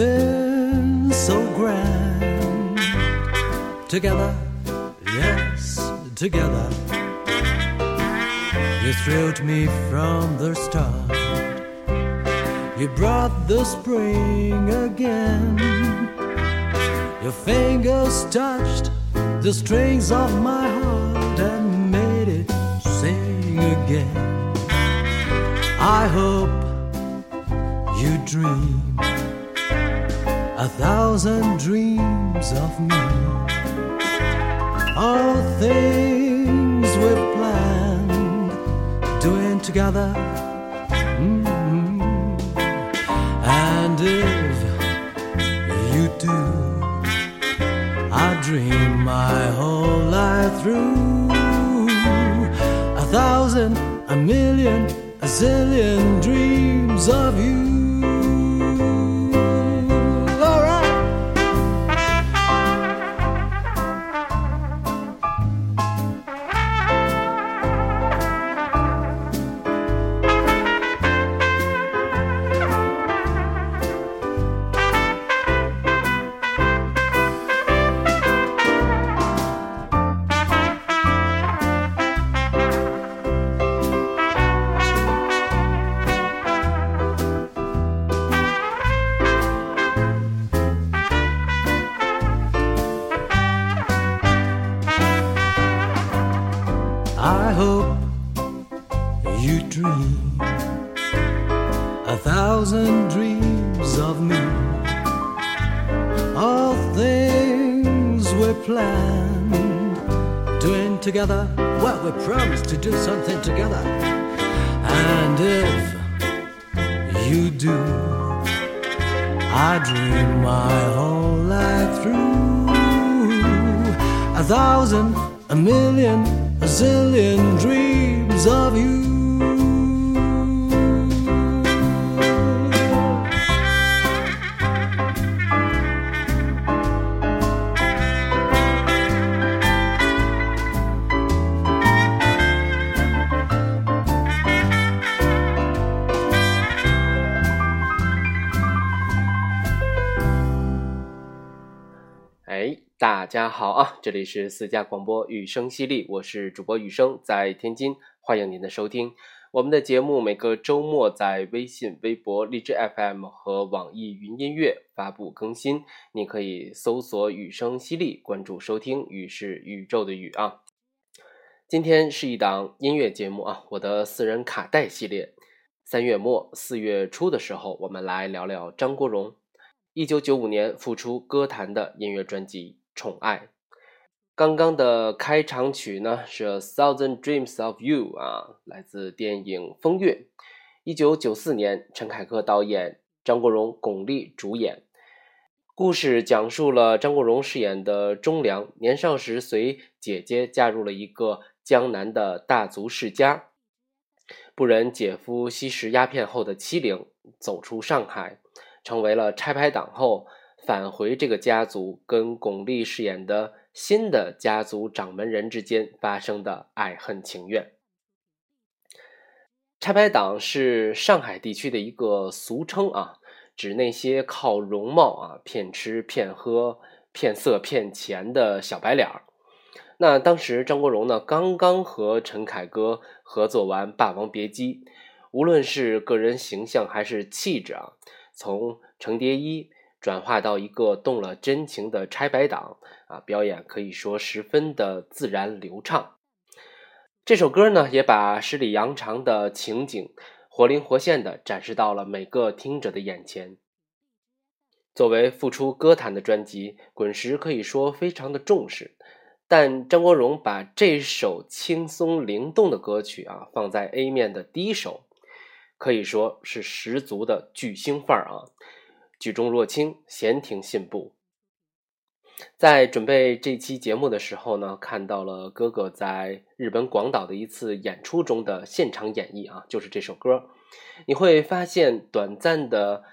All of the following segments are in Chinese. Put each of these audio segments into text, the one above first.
been so grand. Together, yes, together. You thrilled me from the start. You brought the spring again. Your fingers touched the strings of my heart and made it sing again. I hope you dream a thousand dreams of me. All things we've planned, doing together. Mm-hmm. And if you do, I dream my whole life through. A thousand, a million, a zillion dreams of you. woman dreams of me. All things were planned. Doing together what we promised to do something together. And if you do, I dream my whole life through. A thousand, a million, a zillion dreams of you. 大家好啊！这里是私家广播雨声犀利，我是主播雨声，在天津，欢迎您的收听。我们的节目每个周末在微信、微博、荔枝 FM 和网易云音乐发布更新，你可以搜索“雨声犀利”关注收听。雨是宇宙的雨啊！今天是一档音乐节目啊！我的私人卡带系列，三月末四月初的时候，我们来聊聊张国荣一九九五年复出歌坛的音乐专辑。宠爱。刚刚的开场曲呢是《Thousand Dreams of You》啊，来自电影《风月》，一九九四年，陈凯歌导演，张国荣、巩俐主演。故事讲述了张国荣饰演的忠良，年少时随姐姐嫁入了一个江南的大族世家，不忍姐夫吸食鸦片后的欺凌，走出上海，成为了拆牌党后。返回这个家族，跟巩俐饰演的新的家族掌门人之间发生的爱恨情怨。拆排党是上海地区的一个俗称啊，指那些靠容貌啊骗吃骗喝、骗色骗钱的小白脸儿。那当时张国荣呢，刚刚和陈凯歌合作完《霸王别姬》，无论是个人形象还是气质啊，从程蝶衣。转化到一个动了真情的拆白党啊，表演可以说十分的自然流畅。这首歌呢，也把十里洋场的情景活灵活现的展示到了每个听者的眼前。作为复出歌坛的专辑，《滚石》可以说非常的重视，但张国荣把这首轻松灵动的歌曲啊，放在 A 面的第一首，可以说是十足的巨星范儿啊。举重若轻，闲庭信步。在准备这期节目的时候呢，看到了哥哥在日本广岛的一次演出中的现场演绎啊，就是这首歌。你会发现，短暂的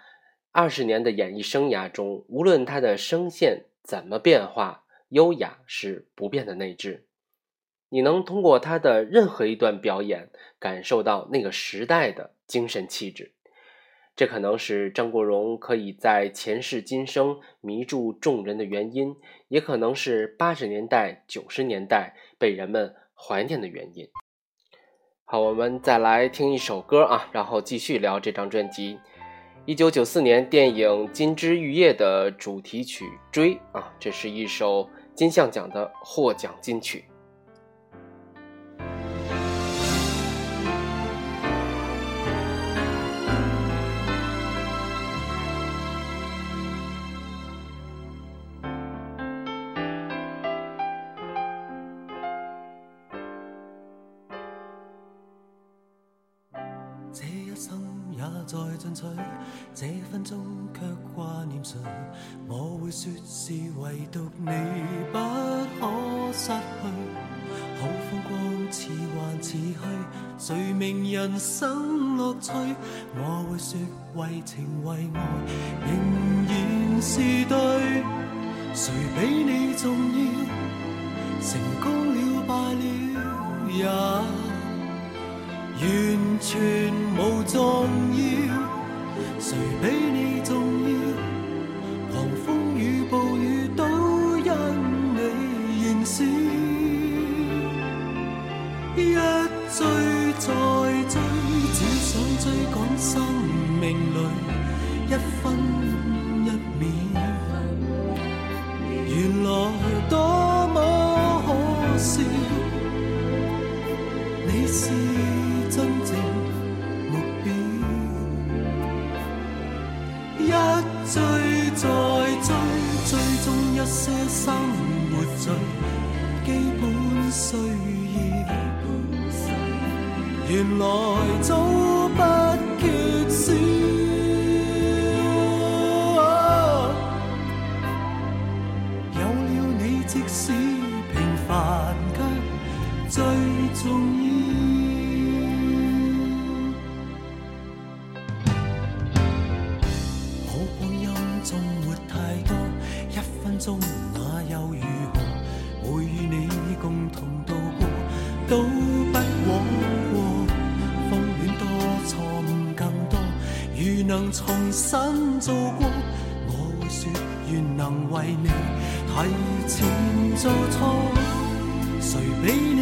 二十年的演艺生涯中，无论他的声线怎么变化，优雅是不变的内置。你能通过他的任何一段表演，感受到那个时代的精神气质。这可能是张国荣可以在前世今生迷住众人的原因，也可能是八十年代九十年代被人们怀念的原因。好，我们再来听一首歌啊，然后继续聊这张专辑。一九九四年电影《金枝玉叶》的主题曲《追》啊，这是一首金像奖的获奖金曲。全无重要，谁比你重要？狂风雨暴雨都因你燃烧，一追再追，只想追赶生命里一分。岁月，原来。做过，我会说，愿能为你提前做错，谁比？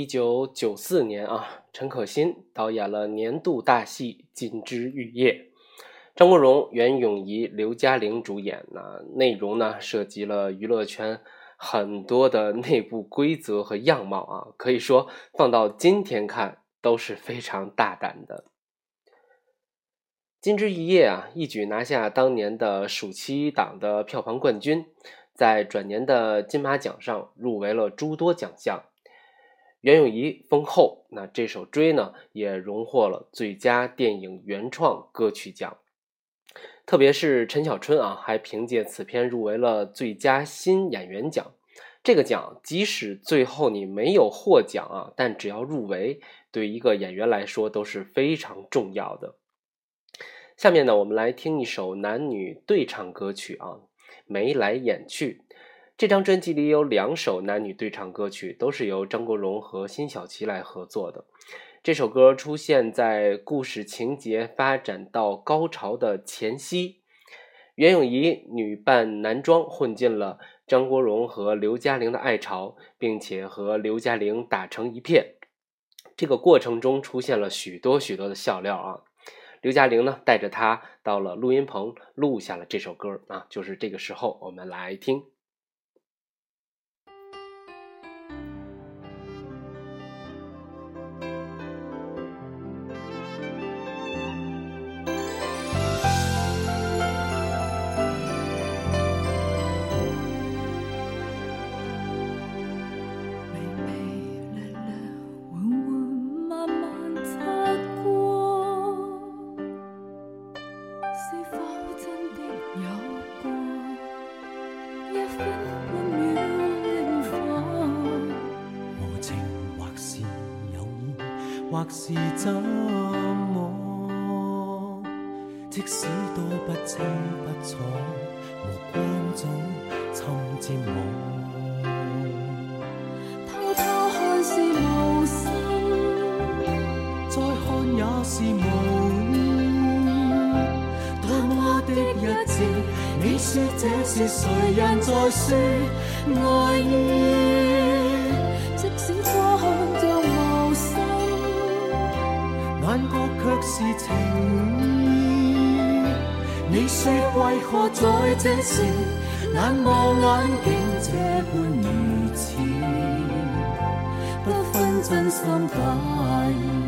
一九九四年啊，陈可辛导演了年度大戏《金枝玉叶》，张国荣、袁咏仪、刘嘉玲主演。啊，内容呢涉及了娱乐圈很多的内部规则和样貌啊，可以说放到今天看都是非常大胆的。《金枝玉叶》啊，一举拿下当年的暑期档的票房冠军，在转年的金马奖上入围了诸多奖项。袁咏仪封后，那这首《追》呢，也荣获了最佳电影原创歌曲奖。特别是陈小春啊，还凭借此片入围了最佳新演员奖。这个奖，即使最后你没有获奖啊，但只要入围，对一个演员来说都是非常重要的。下面呢，我们来听一首男女对唱歌曲啊，《眉来眼去》。这张专辑里有两首男女对唱歌曲，都是由张国荣和辛晓琪来合作的。这首歌出现在故事情节发展到高潮的前夕，袁咏仪女扮男装混进了张国荣和刘嘉玲的爱巢，并且和刘嘉玲打成一片。这个过程中出现了许多许多的笑料啊！刘嘉玲呢，带着他到了录音棚录下了这首歌啊，就是这个时候我们来听。是否真的有过一分半秒的火？无情或是有意，或是怎么？即使多不清不楚，目光总侵佔我。是谁人在说爱意？即使初看着无心，眼角却是情意。你说为何在这时，眼望眼竟这般如此，不分真心假意。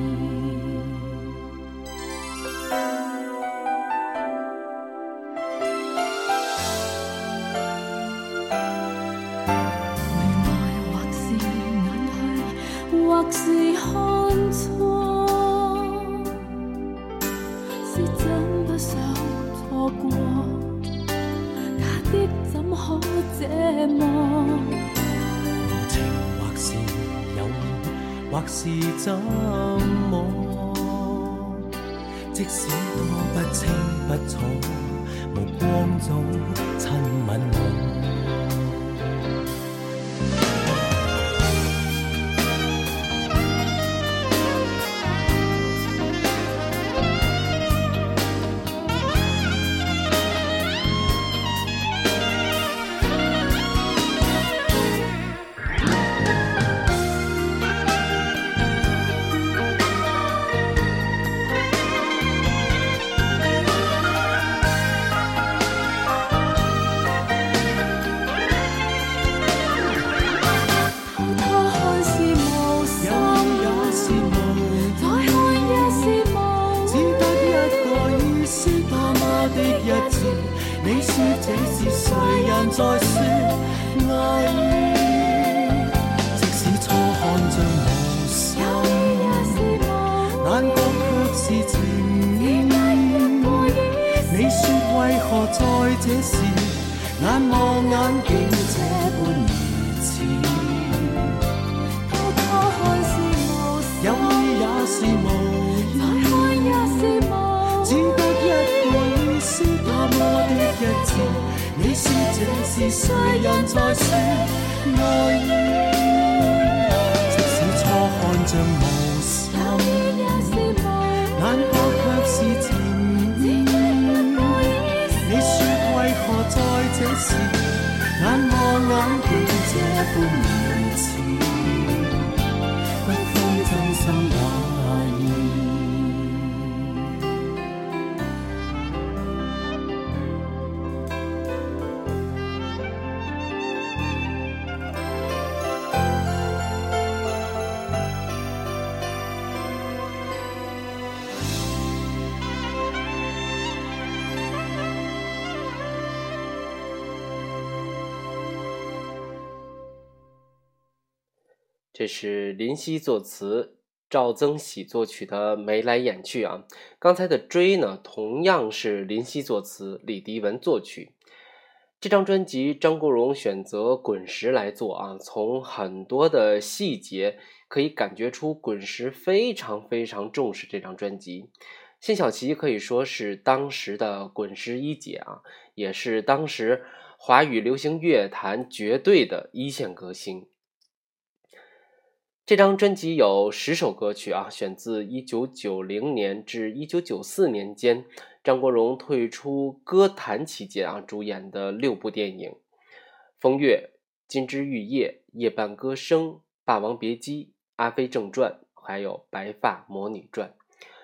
是谁人在说爱？意。这是林夕作词，赵增喜作曲的《眉来眼去》啊。刚才的《追》呢，同样是林夕作词，李迪文作曲。这张专辑，张国荣选择滚石来做啊。从很多的细节可以感觉出，滚石非常非常重视这张专辑。辛晓琪可以说是当时的滚石一姐啊，也是当时华语流行乐坛绝对的一线歌星。这张专辑有十首歌曲啊，选自一九九零年至一九九四年间张国荣退出歌坛期间啊主演的六部电影《风月》《金枝玉叶》《夜半歌声》《霸王别姬》《阿飞正传》还有《白发魔女传》。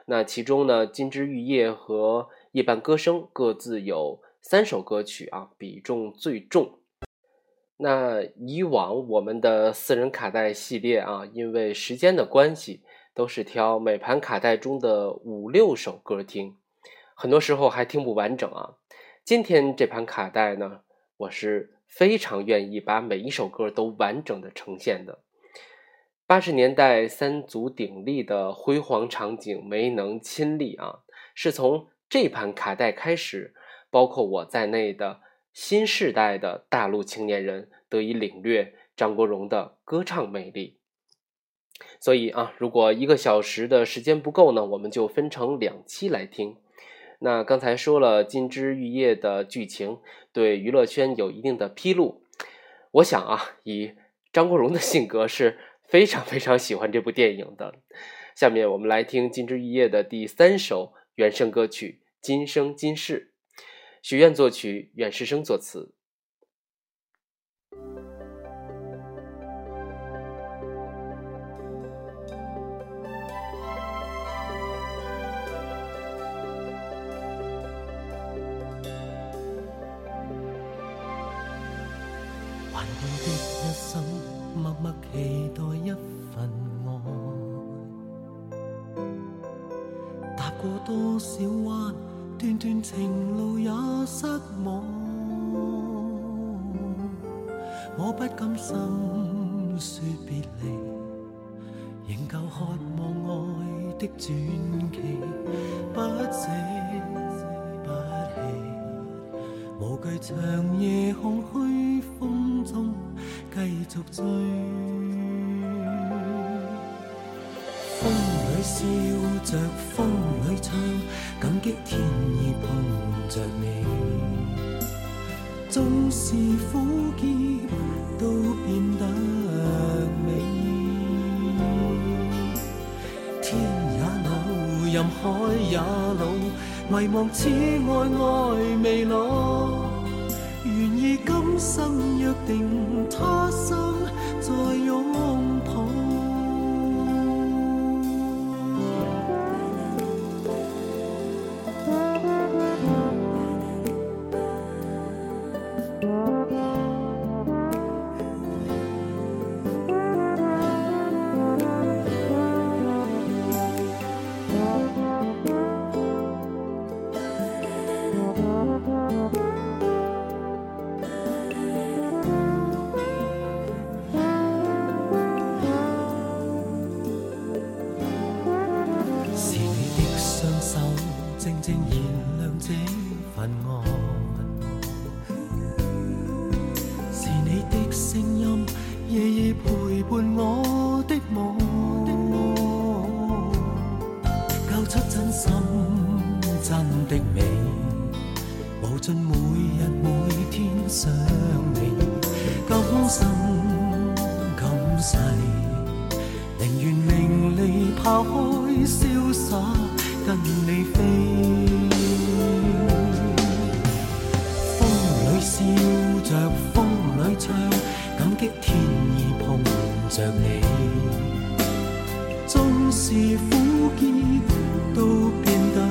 那其中呢，《金枝玉叶》和《夜半歌声》各自有三首歌曲啊，比重最重。那以往我们的私人卡带系列啊，因为时间的关系，都是挑每盘卡带中的五六首歌听，很多时候还听不完整啊。今天这盘卡带呢，我是非常愿意把每一首歌都完整的呈现的。八十年代三足鼎立的辉煌场景没能亲历啊，是从这盘卡带开始，包括我在内的。新时代的大陆青年人得以领略张国荣的歌唱魅力，所以啊，如果一个小时的时间不够呢，我们就分成两期来听。那刚才说了《金枝玉叶》的剧情对娱乐圈有一定的披露，我想啊，以张国荣的性格是非常非常喜欢这部电影的。下面我们来听《金枝玉叶》的第三首原声歌曲《今生今世》。许愿作曲，阮世生作词。平凡的一生，默默期待一份爱，踏过多少弯。段段情路也失望，我不甘心说别离，仍旧渴望爱的传奇，不捨不棄，无惧长夜空虚，风中继续追。笑着风里唱，感激天意碰着你，纵是苦涩都变得美。天也老，任海也老，迷惘此爱爱未老，愿意今生约定，他生再拥。抛开，潇洒跟你飞，风里笑着，风里唱，感激天意碰着你。纵是苦涩，都变得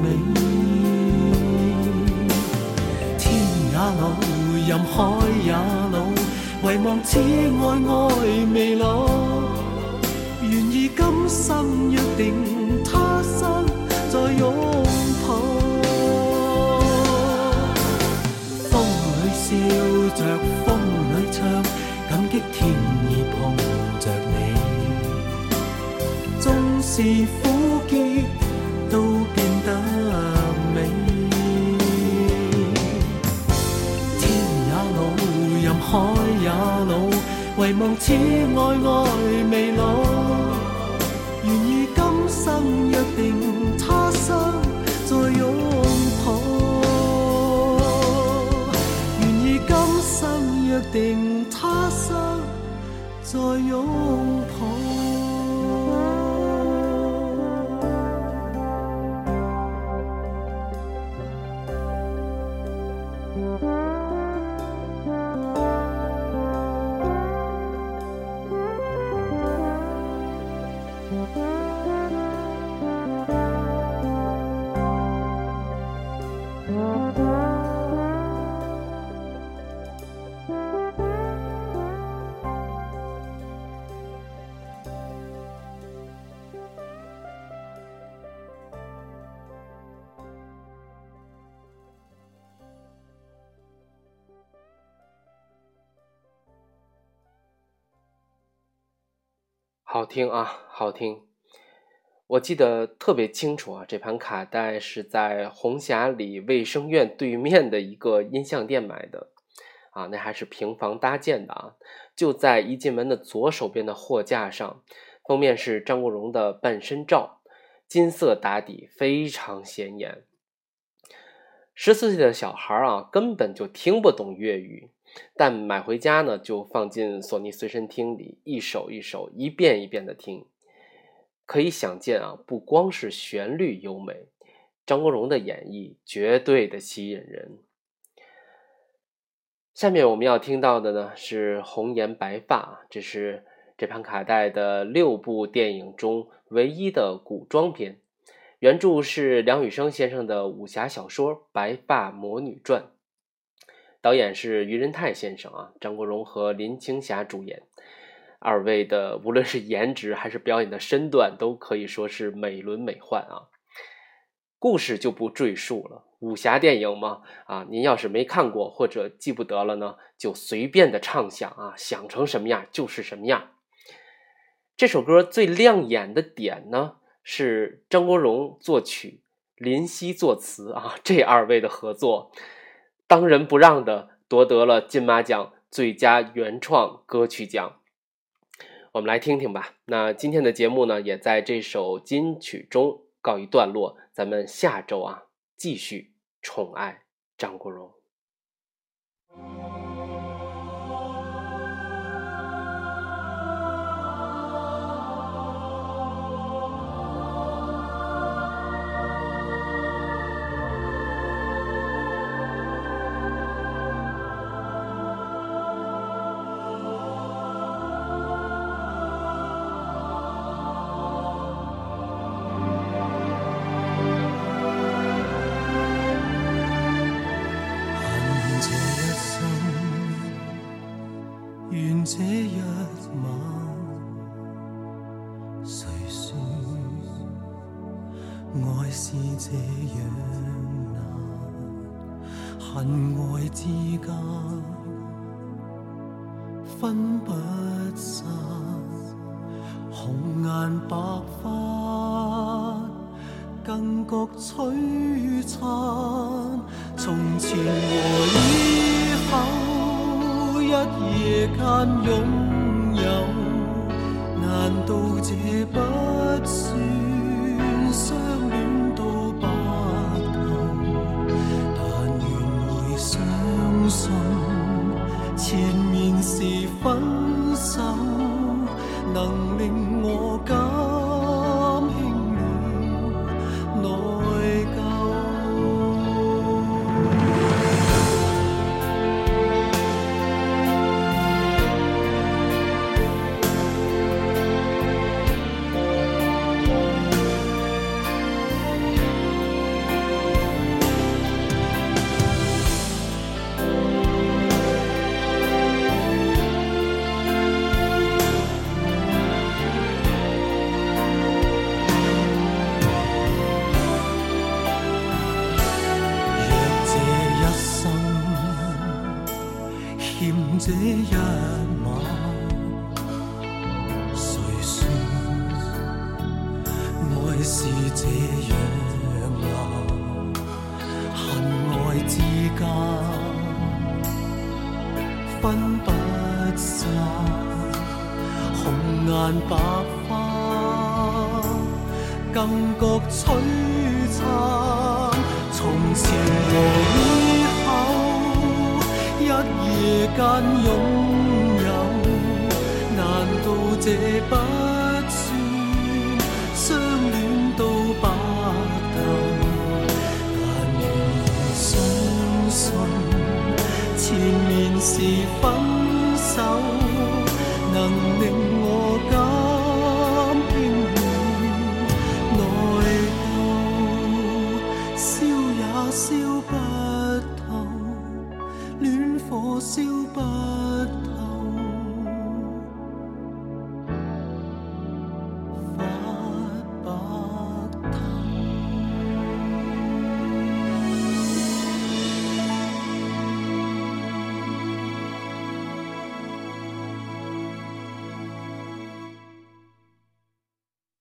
美。天也老，任海也老，唯望此爱爱未老。今生约定，他生再拥抱。风里笑着，风里唱，感激天意碰着你。纵是苦涩，都变得美。天也老，任海也老，唯望此爱爱未老。约定他生再拥抱，愿意今生约定他生再拥抱。好听啊，好听！我记得特别清楚啊，这盘卡带是在红霞里卫生院对面的一个音像店买的啊，那还是平房搭建的啊，就在一进门的左手边的货架上，封面是张国荣的半身照，金色打底，非常显眼。十四岁的小孩啊，根本就听不懂粤语。但买回家呢，就放进索尼随身听里，一首一首、一遍一遍的听。可以想见啊，不光是旋律优美，张国荣的演绎绝对的吸引人。下面我们要听到的呢，是《红颜白发》，这是这盘卡带的六部电影中唯一的古装片。原著是梁羽生先生的武侠小说《白发魔女传》。导演是于仁泰先生啊，张国荣和林青霞主演，二位的无论是颜值还是表演的身段，都可以说是美轮美奂啊。故事就不赘述了，武侠电影嘛啊，您要是没看过或者记不得了呢，就随便的畅想啊，想成什么样就是什么样。这首歌最亮眼的点呢，是张国荣作曲，林夕作词啊，这二位的合作。当仁不让的夺得了金马奖最佳原创歌曲奖，我们来听听吧。那今天的节目呢，也在这首金曲中告一段落。咱们下周啊，继续宠爱张国荣。之间分不散，红颜白发更觉璀璨。从前和以后，一夜间拥有，难道这不算？一夜间拥有，难道这不算相恋到白头？但愿相信，前面是粉。goodbye.